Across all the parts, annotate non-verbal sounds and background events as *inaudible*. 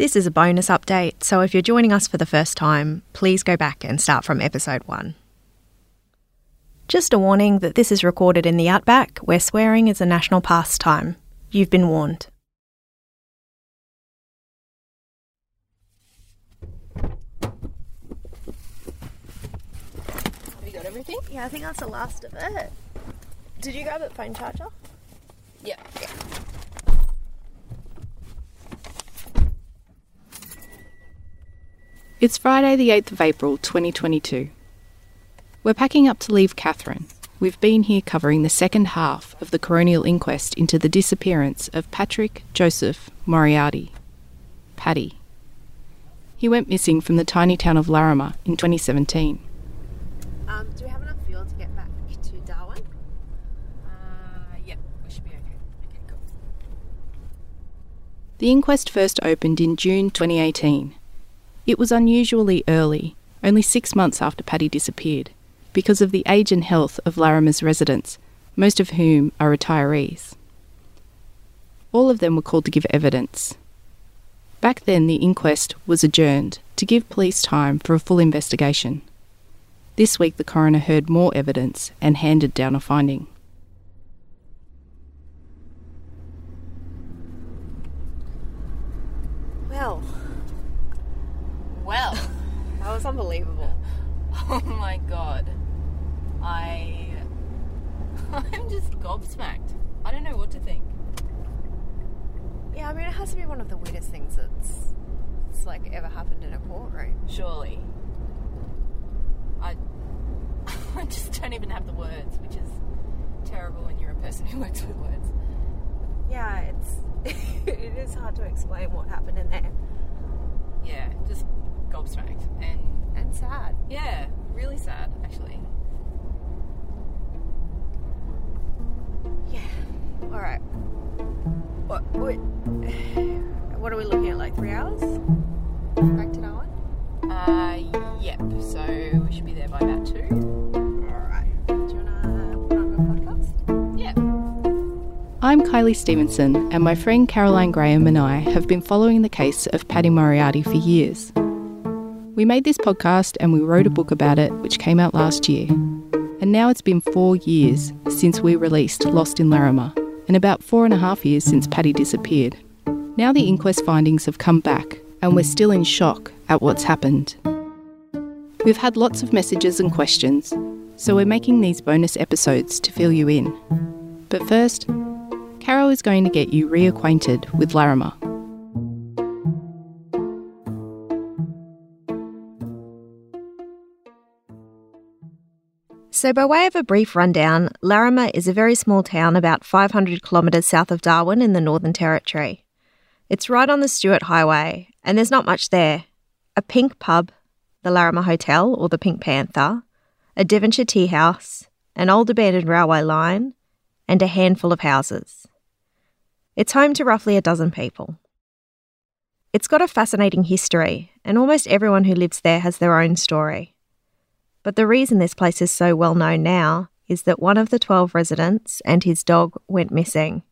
This is a bonus update, so if you're joining us for the first time, please go back and start from episode 1. Just a warning that this is recorded in the outback, where swearing is a national pastime. You've been warned. Have you got everything? Yeah, I think that's the last of it. Did you grab a phone charger? Yeah. It's Friday, the 8th of April 2022. We're packing up to leave Katherine. We've been here covering the second half of the coronial inquest into the disappearance of Patrick Joseph Moriarty. Paddy. He went missing from the tiny town of Larrimah in 2017. Um, do we have enough fuel to get back to Darwin? Uh, yeah, we should be okay. Okay, cool. The inquest first opened in June 2018. It was unusually early, only six months after Paddy disappeared, because of the age and health of Larrimah's residents, most of whom are retirees. All of them were called to give evidence. Back then, the inquest was adjourned to give police time for a full investigation. This week, the coroner heard more evidence and handed down a finding. Well, Well, *laughs* that was unbelievable. *laughs* oh my god. I. *laughs* I'm just gobsmacked. I don't know what to think. Yeah, I mean, it has to be one of the weirdest things that's, that's like ever happened in a courtroom. Surely. I. I just don't even have the words, which is terrible when you're a person who works with words. Yeah, it's it is hard to explain what happened in there, Yeah, just gobsmacked. And and sad. yeah, really sad, actually. Yeah. All right. What? What? What are we looking at? Like three hours? Back to Darwin. Uh, yep, so we should be there by about two. All right. Do you wanna put on a podcast? Yeah. I'm Kylie Stevenson, and my friend Caroline Graham and I have been following the case of Paddy Moriarty for years. We made this podcast and we wrote a book about it, which came out last year. And now it's been four years since we released Lost in Larrimah, and about four and a half years since Paddy disappeared. Now the inquest findings have come back, and we're still in shock at what's happened. We've had lots of messages and questions, so we're making these bonus episodes to fill you in. But first, Caro is going to get you reacquainted with Larrimah. So, by way of a brief rundown, Larrimah is a very small town about 500 kilometres south of Darwin in the Northern Territory. It's right on the Stuart Highway, and there's not much there. A pink pub, the Larrimah Hotel or the Pink Panther, a Devonshire tea house, an old abandoned railway line, and a handful of houses. It's home to roughly a dozen people. It's got a fascinating history, and almost everyone who lives there has their own story. But the reason this place is so well known now is that one of the 12 residents and his dog went missing,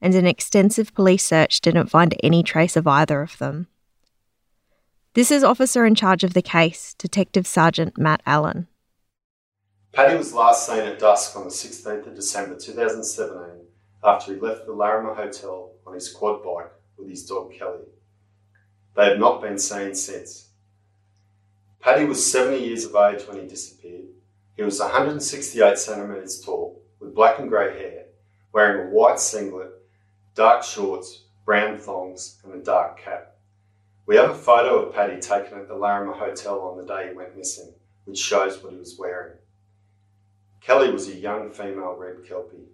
and an extensive police search didn't find any trace of either of them. This is officer in charge of the case, Detective Sergeant Matt Allen. Paddy was last seen at dusk on the 16th of December 2017 after he left the Larrimah Hotel on his quad bike with his dog Kelly. They have not been seen since. Paddy was 70 years of age when he disappeared. He was 168 centimetres tall, with black and grey hair, wearing a white singlet, dark shorts, brown thongs, and a dark cap. We have a photo of Paddy taken at the Larrimah Hotel on the day he went missing, which shows what he was wearing. Kelly was a young female red kelpie.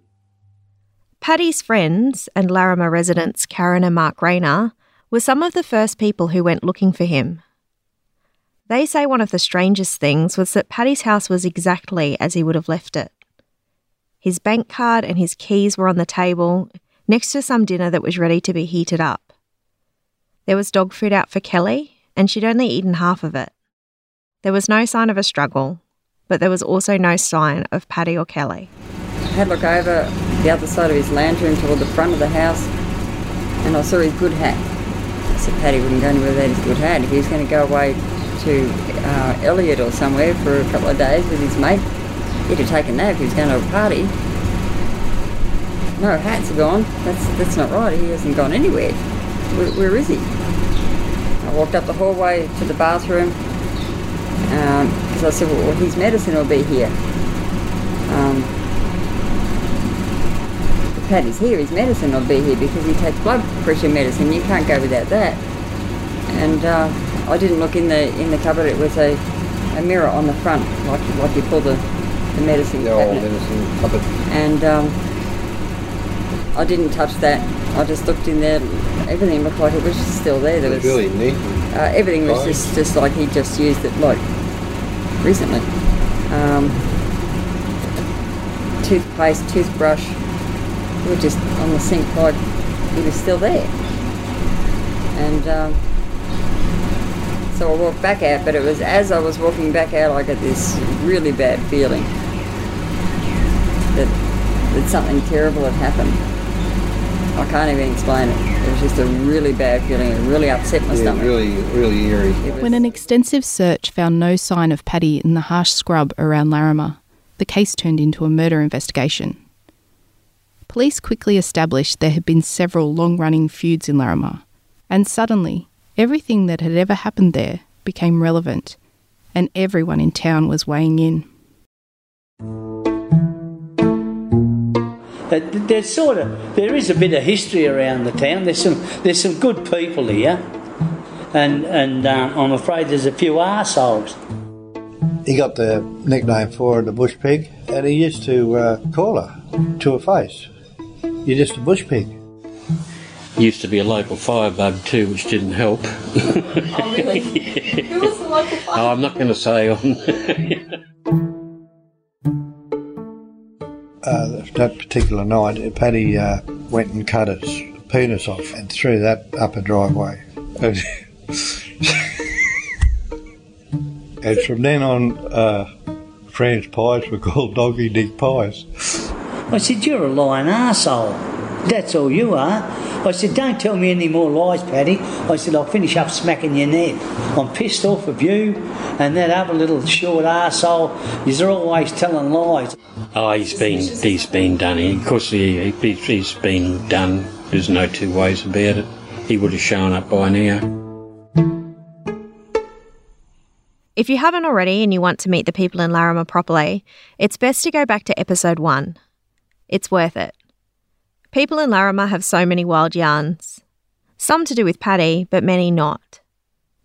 Paddy's friends and Larrimah residents Karen and Mark Rayner were some of the first people who went looking for him. They say one of the strangest things was that Paddy's house was exactly as he would have left it. His bank card and his keys were on the table, next to some dinner that was ready to be heated up. There was dog food out for Kelly, and she'd only eaten half of it. There was no sign of a struggle, but there was also no sign of Paddy or Kelly. I had a look over the other side of his lantern toward the front of the house, and I saw his good hat. I said Paddy wouldn't go anywhere without his good hat. If he was going to go away to uh, Elliott or somewhere for a couple of days with his mate, he'd have taken that if he was going to a party. No, hats are gone. That's that's not right. He hasn't gone anywhere. Where, where is he? I walked up the hallway to the bathroom because um, I said, well, his medicine will be here. Um, Paddy's here, his medicine will be here because he takes blood pressure medicine. You can't go without that. And uh, I didn't look in the in the cupboard. It was a, a mirror on the front, like like you pull the, the medicine the cabinet. old medicine cupboard. And um, I didn't touch that. I just looked in there. Everything looked like it was still there. There was was really neat. uh, everything was just, just like he just used it like recently. Um, toothpaste, toothbrush, were just on the sink like he was still there. And um, so I walked back out, but it was as I was walking back out, I got this really bad feeling that, that something terrible had happened. I can't even explain it. It was just a really bad feeling. It really upset my Yeah, stomach. really, really eerie. When an extensive search found no sign of Paddy in the harsh scrub around Larrimah, the case turned into a murder investigation. Police quickly established there had been several long running feuds in Larrimah, and suddenly everything that had ever happened there became relevant, and everyone in town was weighing in. Uh, There's sort of there is a bit of history around the town. There's some there's some good people here, and and um, I'm afraid there's a few arseholes. He got the nickname for the bush pig, and he used to uh, call her to her face. You're just a bush pig. Used to be a local firebug too, which didn't help. Oh, really? *laughs* Who was the local Oh, I'm not going to say on. *laughs* Uh, that particular night, Paddy uh, went and cut his penis off and threw that up a driveway. And, and from then on, uh, Fran's pies were called Doggy Dick pies. I said, You're a lying arsehole. That's all you are. I said, Don't tell me any more lies, Paddy. I said, I'll finish up smacking your neck. I'm pissed off of you and that other little short arsehole. You're always telling lies. oh, he's been he's been done. Of course, he, he, he's been done. There's no two ways about it. He would have shown up by now. If you haven't already and you want to meet the people in Larrimah properly, it's best to go back to episode one. It's worth it. People in Larrimah have so many wild yarns. Some to do with Paddy, but many not.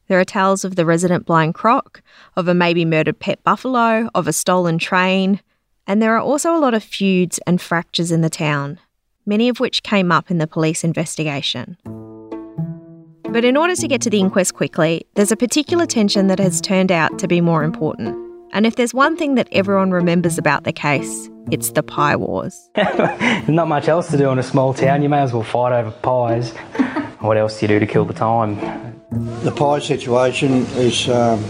There are tales of the resident blind croc, of a maybe murdered pet buffalo, of a stolen train, and there are also a lot of feuds and fractures in the town, many of which came up in the police investigation. But in order to get to the inquest quickly, there's a particular tension that has turned out to be more important. And if there's one thing that everyone remembers about the case, it's the pie wars. There's *laughs* not much else to do in a small town. You may as well fight over pies. *laughs* what else do you do to kill the time? The pie situation is, um,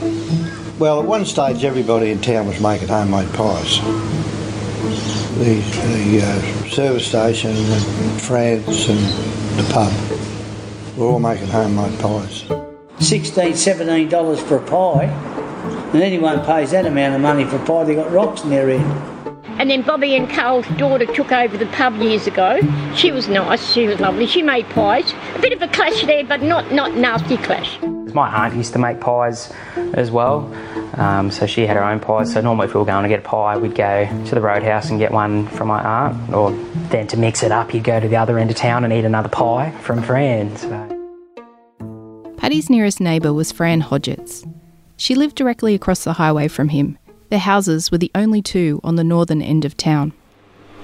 well, at one stage everybody in town was making homemade pies. The, the uh, service station and Fran's and the pub were all making homemade pies. $16, $17 for a pie. And anyone pays that amount of money for a pie, they got rocks in their head. And then Bobby and Carl's daughter took over the pub years ago. She was nice, she was lovely. She made pies. A bit of a clash there, but not not nasty clash. My aunt used to make pies as well, um, so she had her own pies. So normally, if we were going to get a pie, we'd go to the roadhouse and get one from my aunt, or then to mix it up, you'd go to the other end of town and eat another pie from Fran's. So. Paddy's nearest neighbour was Fran Hodgetts. She lived directly across the highway from him. Their houses were the only two on the northern end of town.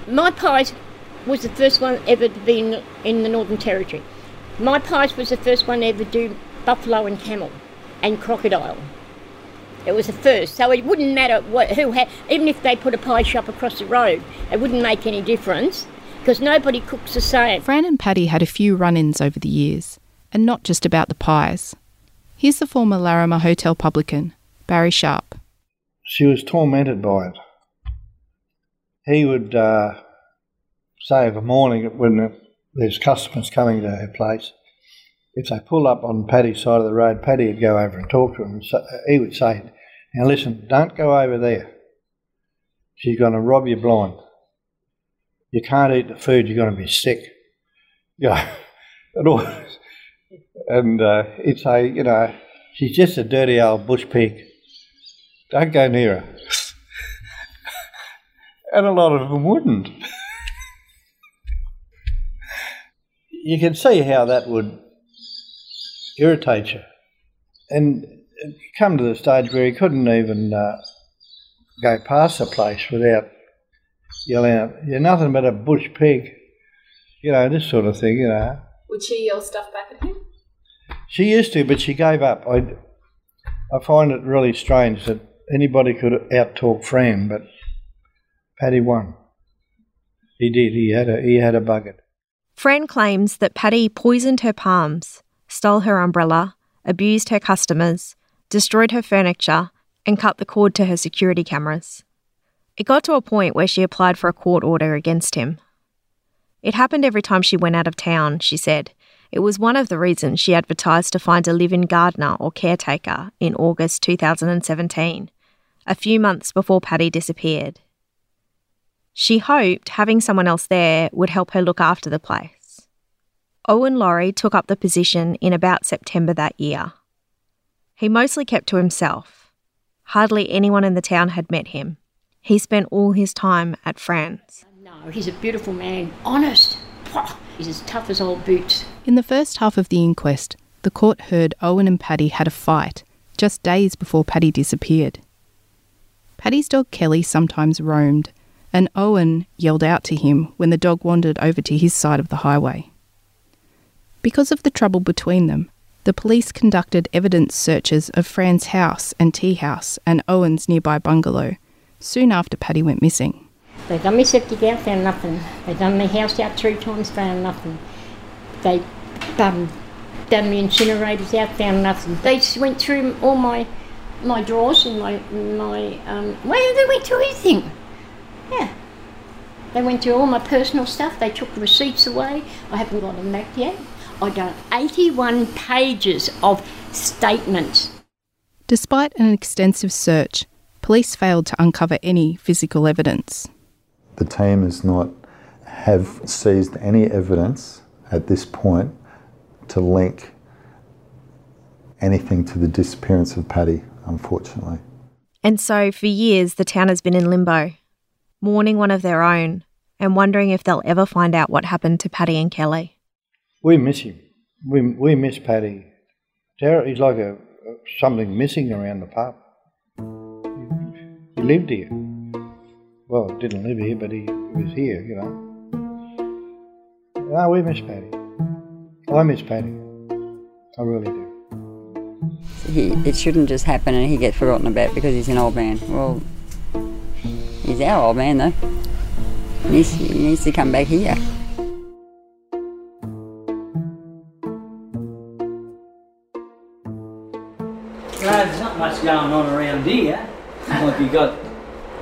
My pies was the first one ever to be in, in the Northern Territory. My pies was the first one ever to do buffalo and camel and crocodile. It was the first, so it wouldn't matter what, who had, even if they put a pie shop across the road, it wouldn't make any difference because nobody cooks the same. Fran and Paddy had a few run ins over the years, and not just about the pies. Here's the former Larrimah hotel publican, Barry Sharp. She was tormented by it. He would uh, say of a morning when there's customers coming to her place, if they pull up on Paddy's side of the road, Paddy would go over and talk to him. He would say, "Now listen, don't go over there. She's going to rob you blind. You can't eat the food. You're going to be sick." *laughs* Yeah, and, all, and uh, he'd say, "You know, she's just a dirty old bush pig. Don't go near her." and a lot of them wouldn't. you can see how that would irritate you. And come to the stage where he couldn't even uh, go past the place without yelling out, You're nothing but a bush pig. You know, this sort of thing, you know. Would she yell stuff back at him? She used to, but she gave up. I, I find it really strange that anybody could out-talk Fran, but Paddy won. He did. He had a he had a bucket. Fran claims that Paddy poisoned her palms, stole her umbrella, abused her customers, destroyed her furniture, and cut the cord to her security cameras. It got to a point where she applied for a court order against him. It happened every time she went out of town, she said. It was one of the reasons she advertised to find a live in gardener or caretaker in August 2017, a few months before Paddy disappeared. She hoped having someone else there would help her look after the place. Owen Laurie took up the position in about September that year. He mostly kept to himself. Hardly anyone in the town had met him. He spent all his time at Fran's. No, he's a beautiful man, honest. He's as tough as old boots. In the first half of the inquest, the court heard Owen and Paddy had a fight just days before Paddy disappeared. Paddy's dog Kelly sometimes roamed, and Owen yelled out to him when the dog wandered over to his side of the highway. Because of the trouble between them, the police conducted evidence searches of Fran's house and tea house and Owen's nearby bungalow soon after Paddy went missing. They done me septic out, found nothing. They done my house out three times, found nothing. They um, done the incinerators out, found nothing. They just went through all my my drawers and my my um, well, they went through everything. Yeah. They went through all my personal stuff. They took the receipts away. I haven't got them back yet. I done 81 pages of statements. Despite an extensive search, police failed to uncover any physical evidence. The team has not have seized any evidence at this point to link anything to the disappearance of Paddy, unfortunately. And so, for years, the town has been in limbo, mourning one of their own and wondering if they'll ever find out what happened to Paddy and Kelly. We miss him. We, we miss Paddy. Ter- He's like a, a something missing around the pub. He lived here. Well, didn't live here, but he was here, you know. No, we miss Paddy. Oh, I miss Paddy. I really do. He, it shouldn't just happen and he gets forgotten about because he's an old man. Well, he's our old man though. He needs, he needs to come back here. Well, there's not much going on around here. Like you got,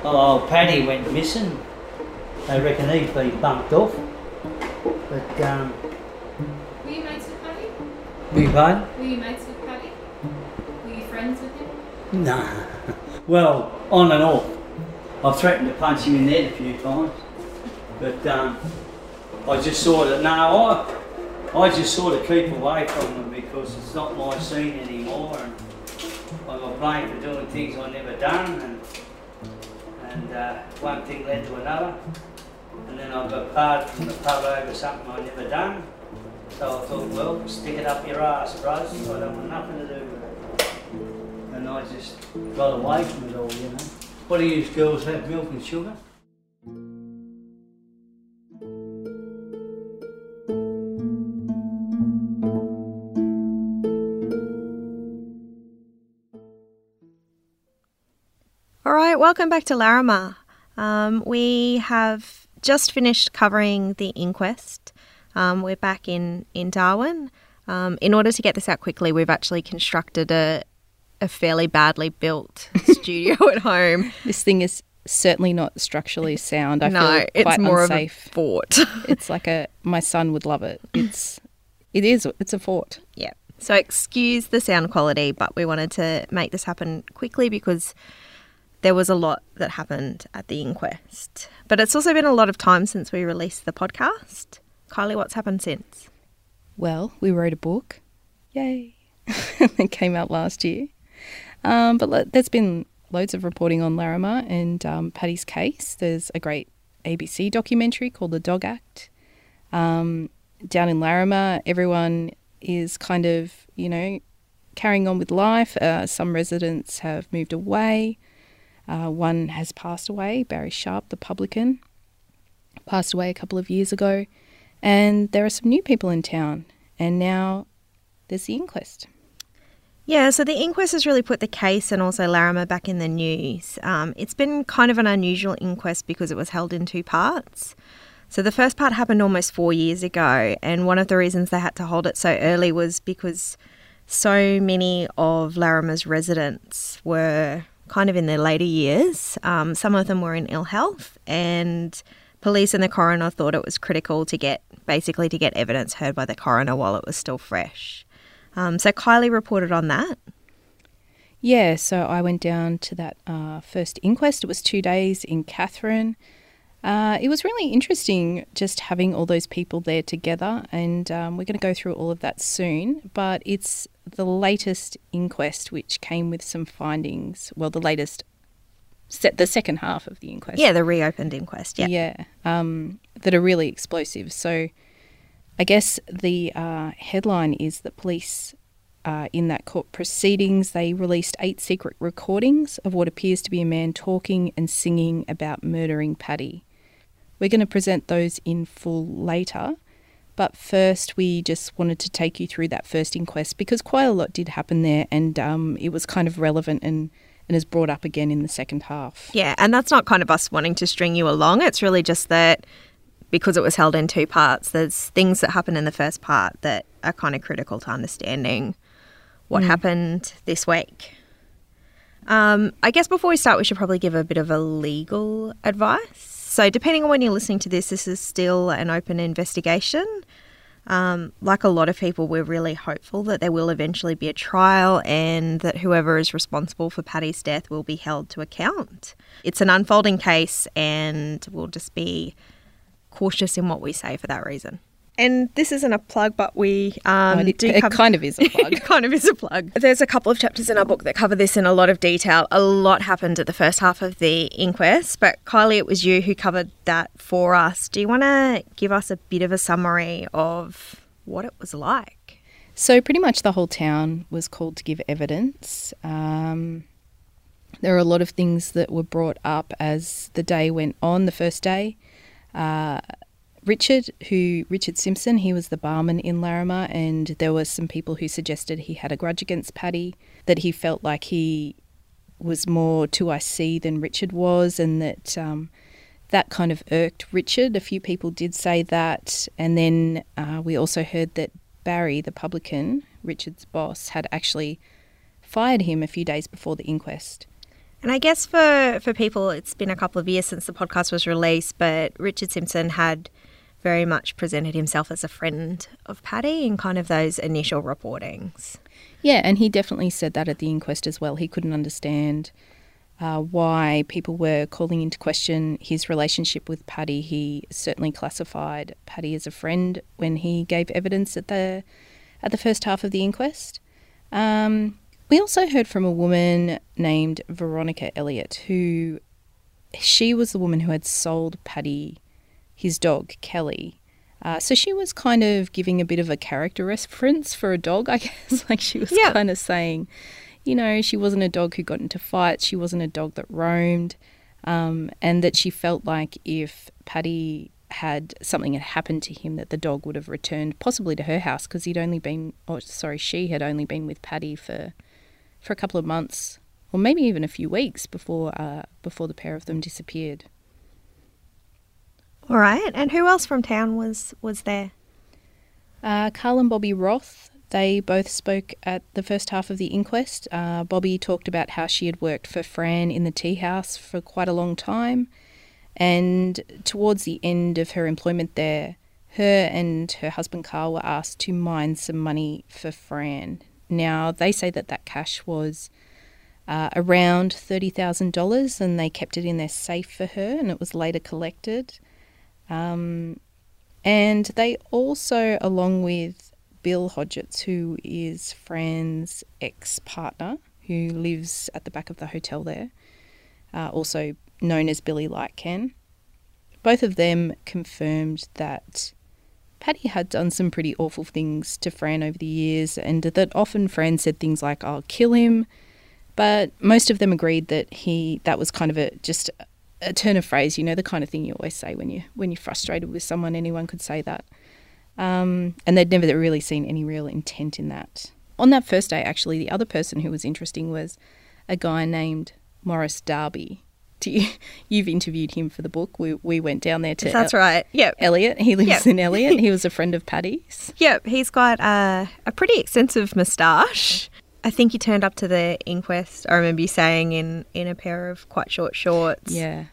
oh, Paddy went missing. They reckon he's been bumped off. But, um, Were you mates with Paddy? big bud? Were you mates with Paddy? Were you friends with him? No. Well, on and off. I've threatened to punch him in the head a few times. But um, I just sort of, no, I, I just sort of keep away from them because it's not my scene anymore. And I got blamed for doing things I never done. And, and uh, one thing led to another. And then I got barred from the pub over something I never done. So I thought, well, stick it up your ass, bros. I don't want nothing to do with it. And I just got away from it all, you know. What do you girls have, milk and sugar? All right, welcome back to Larrimah. Um, we have just finished covering the inquest. Um, we're back in, in Darwin. Um, in order to get this out quickly, we've actually constructed a, a fairly badly built *laughs* studio at home. This thing is certainly not structurally sound. I No, feel it's quite more of a unsafe. fort. *laughs* it's like a my son would love it. *laughs* It's It is. It's a fort. Yeah. So excuse the sound quality, but we wanted to make this happen quickly because there was a lot that happened at the inquest. But it's also been a lot of time since we released the podcast. Kylie, what's happened since? Well, we wrote a book. Yay. *laughs* it came out last year. Um, but there's been loads of reporting on Larrimah and um, Paddy's case. There's a great ABC documentary called The Dog Act. Um, down in Larrimah, everyone is kind of, you know, carrying on with life. Uh, some residents have moved away. Uh, one has passed away, Barry Sharp, the publican, passed away a couple of years ago. And there are some new people in town. And now there's the inquest. Yeah, so the inquest has really put the case and also Larrimah back in the news. Um, it's been kind of an unusual inquest because it was held in two parts. So the first part happened almost four years ago, and one of the reasons they had to hold it so early was because so many of Larrimah's residents were kind of in their later years. Um, some of them were in ill health, and police and the coroner thought it was critical to get basically to get evidence heard by the coroner while it was still fresh. Um, so Kylie reported on that. Yeah, so I went down to that uh, first inquest. It was two days in Katherine. Uh, it was really interesting just having all those people there together, and um, we're going to go through all of that soon. But it's the latest inquest which came with some findings. Well, the latest, set the second half of the inquest. Yeah, the reopened inquest. Yeah, yeah, um, that are really explosive. So, I guess the uh, headline is that police. Uh, in that court proceedings, they released eight secret recordings of what appears to be a man talking and singing about murdering Paddy. We're going to present those in full later. But first, we just wanted to take you through that first inquest because quite a lot did happen there and um, it was kind of relevant and, and is brought up again in the second half. Yeah, and that's not kind of us wanting to string you along. It's really just that because it was held in two parts, there's things that happen in the first part that are kind of critical to understanding what Mm. happened this week. Um, I guess before we start, we should probably give a bit of a legal advice. So, depending on when you're listening to this, this is still an open investigation. Um, like a lot of people, we're really hopeful that there will eventually be a trial and that whoever is responsible for Paddy's death will be held to account. It's an unfolding case, and we'll just be cautious in what we say for that reason. And this isn't a plug, but we um, Oh, it- do it cover- kind of is a *laughs* plug. it kind of is a plug. There's a couple of chapters in our book that cover this in a lot of detail. A lot happened at the first half of the inquest, but Kylie, it was you who covered that for us. Do you want to give us a bit of a summary of what it was like? So, pretty much the whole town was called to give evidence. Um, there are a lot of things that were brought up as the day went on, the first day. Uh, Richard, who Richard Simpson, he was the barman in Larrimah, and there were some people who suggested he had a grudge against Paddy, that he felt like he was more 2IC than Richard was, and that um, that kind of irked Richard. A few people did say that, and then uh, we also heard that Barry, the publican, Richard's boss, had actually fired him a few days before the inquest. And I guess for, for people, it's been a couple of years since the podcast was released, but Richard Simpson had very much presented himself as a friend of Paddy in kind of those initial reportings. Yeah, and he definitely said that at the inquest as well. He couldn't understand uh, why people were calling into question his relationship with Paddy. He certainly classified Paddy as a friend when he gave evidence at the at the first half of the inquest. Um, we also heard from a woman named Veronica Elliott, who she was the woman who had sold Paddy his dog Kelly. Uh, so she was kind of giving a bit of a character reference for a dog, I *laughs* guess. like she was Yeah. kind of saying, you know, she wasn't a dog who got into fights, she wasn't a dog that roamed, um, and that she felt like if Paddy had something had happened to him, that the dog would have returned possibly to her house because he'd only been, or sorry, she had only been with Paddy for for a couple of months, or maybe even a few weeks before uh, before the pair of them disappeared. All right. And who else from town was, was there? Uh, Carl and Bobby Roth, they both spoke at the first half of the inquest. Uh, Bobby talked about how she had worked for Fran in the tea house for quite a long time. And towards the end of her employment there, her and her husband Carl were asked to mine some money for Fran. Now, they say that that cash was uh, around $30,000 and they kept it in their safe for her and it was later collected. Um, and they also, along with Bill Hodgetts, who is Fran's ex partner, who lives at the back of the hotel there, uh, also known as Billy Lightcan, both of them confirmed that Paddy had done some pretty awful things to Fran over the years, and that often Fran said things like, I'll kill him. But most of them agreed that he that was kind of a just a turn of phrase, you know, the kind of thing you always say when you when you're frustrated with someone. Anyone could say that, um, and they'd never really seen any real intent in that. On that first day, actually, the other person who was interesting was a guy named Morris Darby. Do you, *laughs* you've interviewed him for the book. We we went down there to That's right. Yep. Elliott. He lives Yep. in Elliott. *laughs* He was a friend of Paddy's. Yep, he's got uh, a pretty extensive moustache. I think he turned up to the inquest. I remember you saying in in a pair of quite short shorts. Yeah.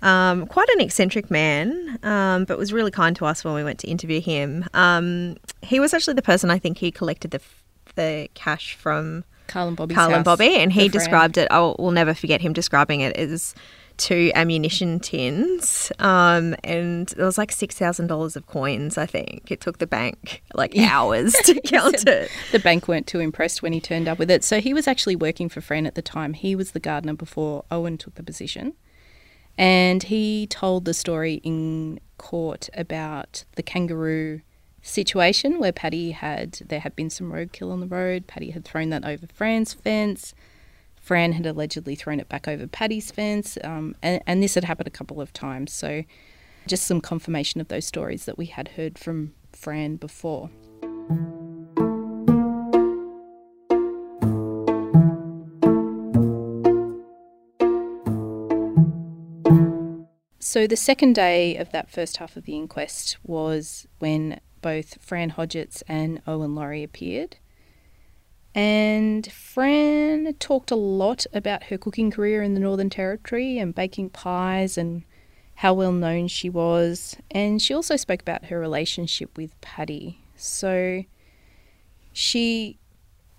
Um, quite an eccentric man, um, but was really kind to us when we went to interview him. Um, he was actually the person I think he collected the f- the cash from Carl and Bobby's Carl and Bobby, and he described it. I will never forget him describing it as two ammunition tins, um, and there was like six thousand dollars of coins. I think it took the bank like *laughs* hours to *laughs* count it. The bank weren't too impressed when he turned up with it. So he was actually working for Fran at the time. He was the gardener before Owen took the position. And he told the story in court about the kangaroo situation where Paddy had, there had been some roadkill on the road. Paddy had thrown that over Fran's fence. Fran had allegedly thrown it back over Paddy's fence. Um, and, and this had happened a couple of times. So just some confirmation of those stories that we had heard from Fran before. So the second day of that first half of the inquest was when both Fran Hodgetts and Owen Laurie appeared. And Fran talked a lot about her cooking career in the Northern Territory and baking pies and how well known she was. And she also spoke about her relationship with Paddy. So she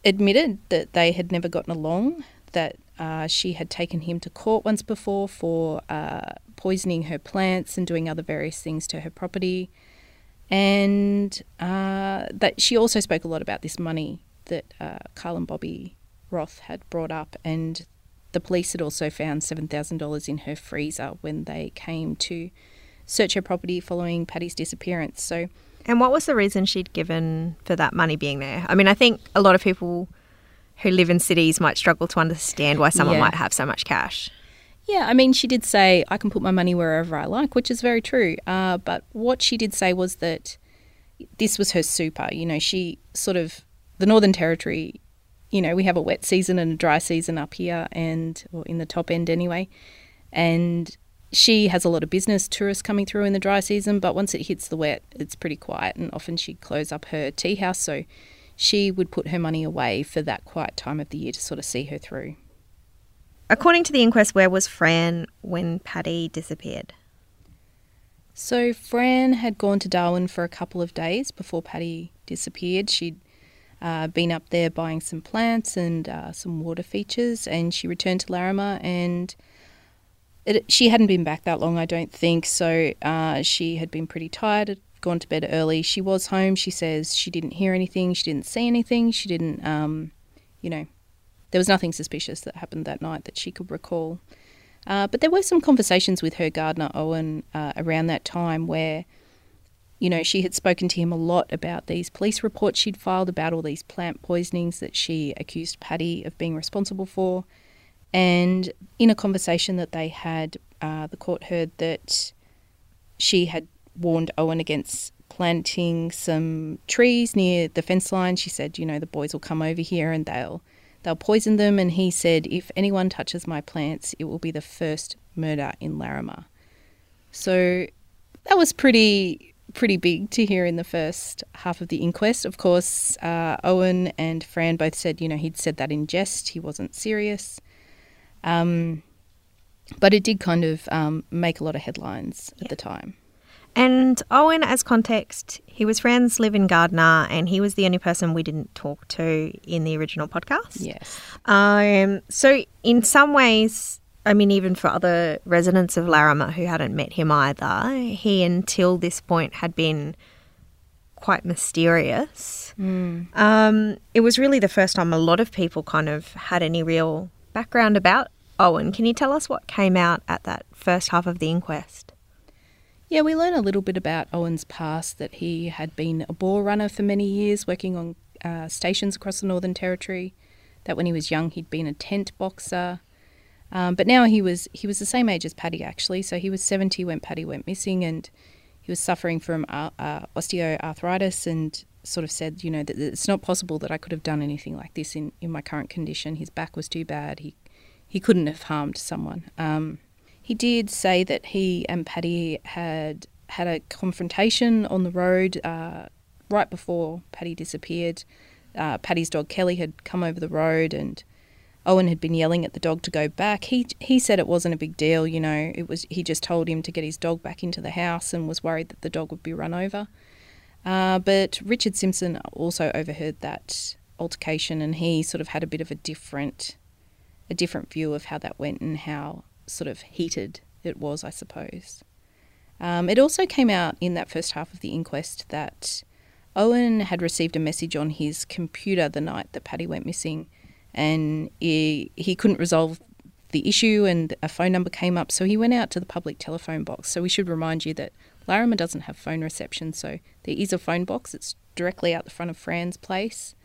admitted that they had never gotten along, that uh, she had taken him to court once before for uh, poisoning her plants and doing other various things to her property. And uh, that she also spoke a lot about this money that uh, Carl and Bobby Roth had brought up. And the police had also found $7,000 in her freezer when they came to search her property following Paddy's disappearance. So And what was the reason she'd given for that money being there? I mean, I think a lot of people who live in cities might struggle to understand why someone Yeah. might have so much cash. Yeah, I mean, she did say, I can put my money wherever I like, which is very true. Uh, but what she did say was that this was her super. You know, she sort of, the Northern Territory, you know, we have a wet season and a dry season up here, and, or in the top end anyway. And she has a lot of business tourists coming through in the dry season, but once it hits the wet, it's pretty quiet. And often she'd close up her tea house. So she would put her money away for that quiet time of the year to sort of see her through. According to the inquest, where was Fran when Paddy disappeared? So Fran had gone to Darwin for a couple of days before Paddy disappeared. She'd uh, been up there buying some plants and uh, some water features, and she returned to Larrimah. And it, she hadn't been back that long, I don't think. So uh, she had been pretty tired, had gone to bed early. She was home. She says she didn't hear anything, she didn't see anything, she didn't, um, you know, there was nothing suspicious that happened that night that she could recall. Uh, but there were some conversations with her gardener, Owen, uh, around that time where, you know, she had spoken to him a lot about these police reports she'd filed about all these plant poisonings that she accused Paddy of being responsible for. And in a conversation that they had, uh, the court heard that she had warned Owen against planting some trees near the fence line. She said, you know, the boys will come over here and they'll they'll poison them. And he said, if anyone touches my plants, it will be the first murder in Larrimah. So that was pretty pretty big to hear in the first half of the inquest. Of course, uh, Owen and Fran both said, you know, he'd said that in jest. He wasn't serious. Um, but it did kind of um, make a lot of headlines at the time. And Owen, as context, he was Fran's live in Gardner, and he was the only person we didn't talk to in the original podcast. Yes. Um, so, in some ways, I mean, even for other residents of Larrimah who hadn't met him either, he until this point had been quite mysterious. Um, it was really the first time a lot of people kind of had any real background about Owen. Can you tell us what came out at that first half of the inquest? Yeah, we learn a little bit about Owen's past that he had been a bore runner for many years, working on uh, stations across the Northern Territory. That when he was young, he'd been a tent boxer. Um, but now he was he was the same age as Paddy actually, so he was seventy when Paddy went missing, and he was suffering from uh, uh, osteoarthritis, and sort of said, you know, that it's not possible that I could have done anything like this in, in my current condition. His back was too bad. He he couldn't have harmed someone. Um, he did say that he and Paddy had had a confrontation on the road uh, right before Paddy disappeared. Uh, Paddy's dog Kelly had come over the road and Owen had been yelling at the dog to go back. He he said it wasn't a big deal, you know. It was he just told him to get his dog back into the house and was worried that the dog would be run over. Uh, but Richard Simpson also overheard that altercation, and he sort of had a bit of a different a different view of how that went and how sort of heated it was, I suppose. Um, it also came out in that first half of the inquest that Owen had received a message on his computer the night that Paddy went missing, and he, he couldn't resolve the issue, and a phone number came up, so he went out to the public telephone box. So we should remind you that Larrimah doesn't have phone reception, so there is a phone box. It's directly out the front of Fran's place.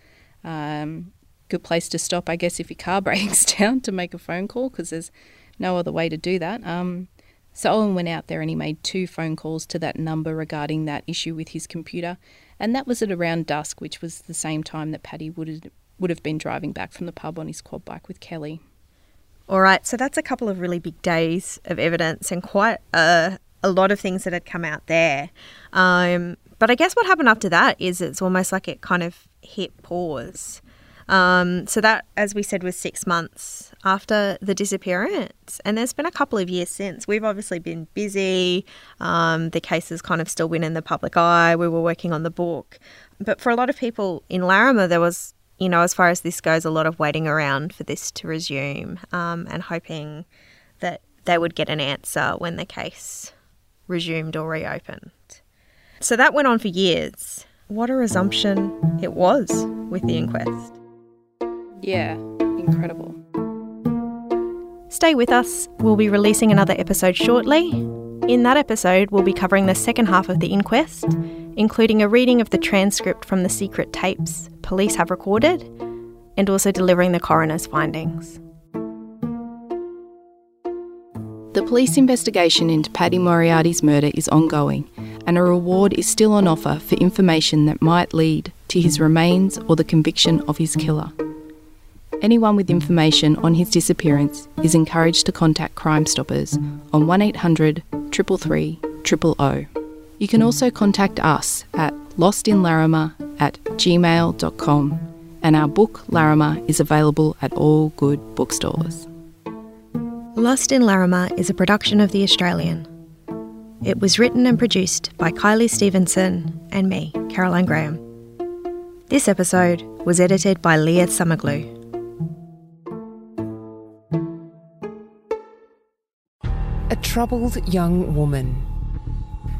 Um, good place to stop, I guess, if your car *laughs* breaks down to make a phone call because there's no other way to do that. Um, so Owen went out there and he made two phone calls to that number regarding that issue with his computer, and that was at around dusk, which was the same time that Paddy would would have been driving back from the pub on his quad bike with Kelly. All right, so that's a couple of really big days of evidence and quite a, a lot of things that had come out there. Um, but I guess what happened after that is it's almost like it kind of hit pause. Um, so that, as we said, was six months after the disappearance, and there's been a couple of years since. We've obviously been busy. Um, the case has kind of still been in the public eye. We were working on the book, but for a lot of people in Larrimah, there was, you know, as far as this goes, a lot of waiting around for this to resume um, and hoping that they would get an answer when the case resumed or reopened. So that went on for years. What a resumption it was with the inquest. Yeah, incredible. Stay with us. We'll be releasing another episode shortly. In that episode, we'll be covering the second half of the inquest, including a reading of the transcript from the secret tapes police have recorded, and also delivering the coroner's findings. The police investigation into Paddy Moriarty's murder is ongoing, and a reward is still on offer for information that might lead to his remains or the conviction of his killer. Anyone with information on his disappearance is encouraged to contact Crime Stoppers on 1800 333 000. You can also contact us at lostinlarrimah at gmail.com, and our book Larrimah is available at all good bookstores. Lost in Larrimah is a production of The Australian. It was written and produced by Kylie Stevenson and me, Caroline Graham. This episode was edited by Leah Summerglue. A troubled young woman.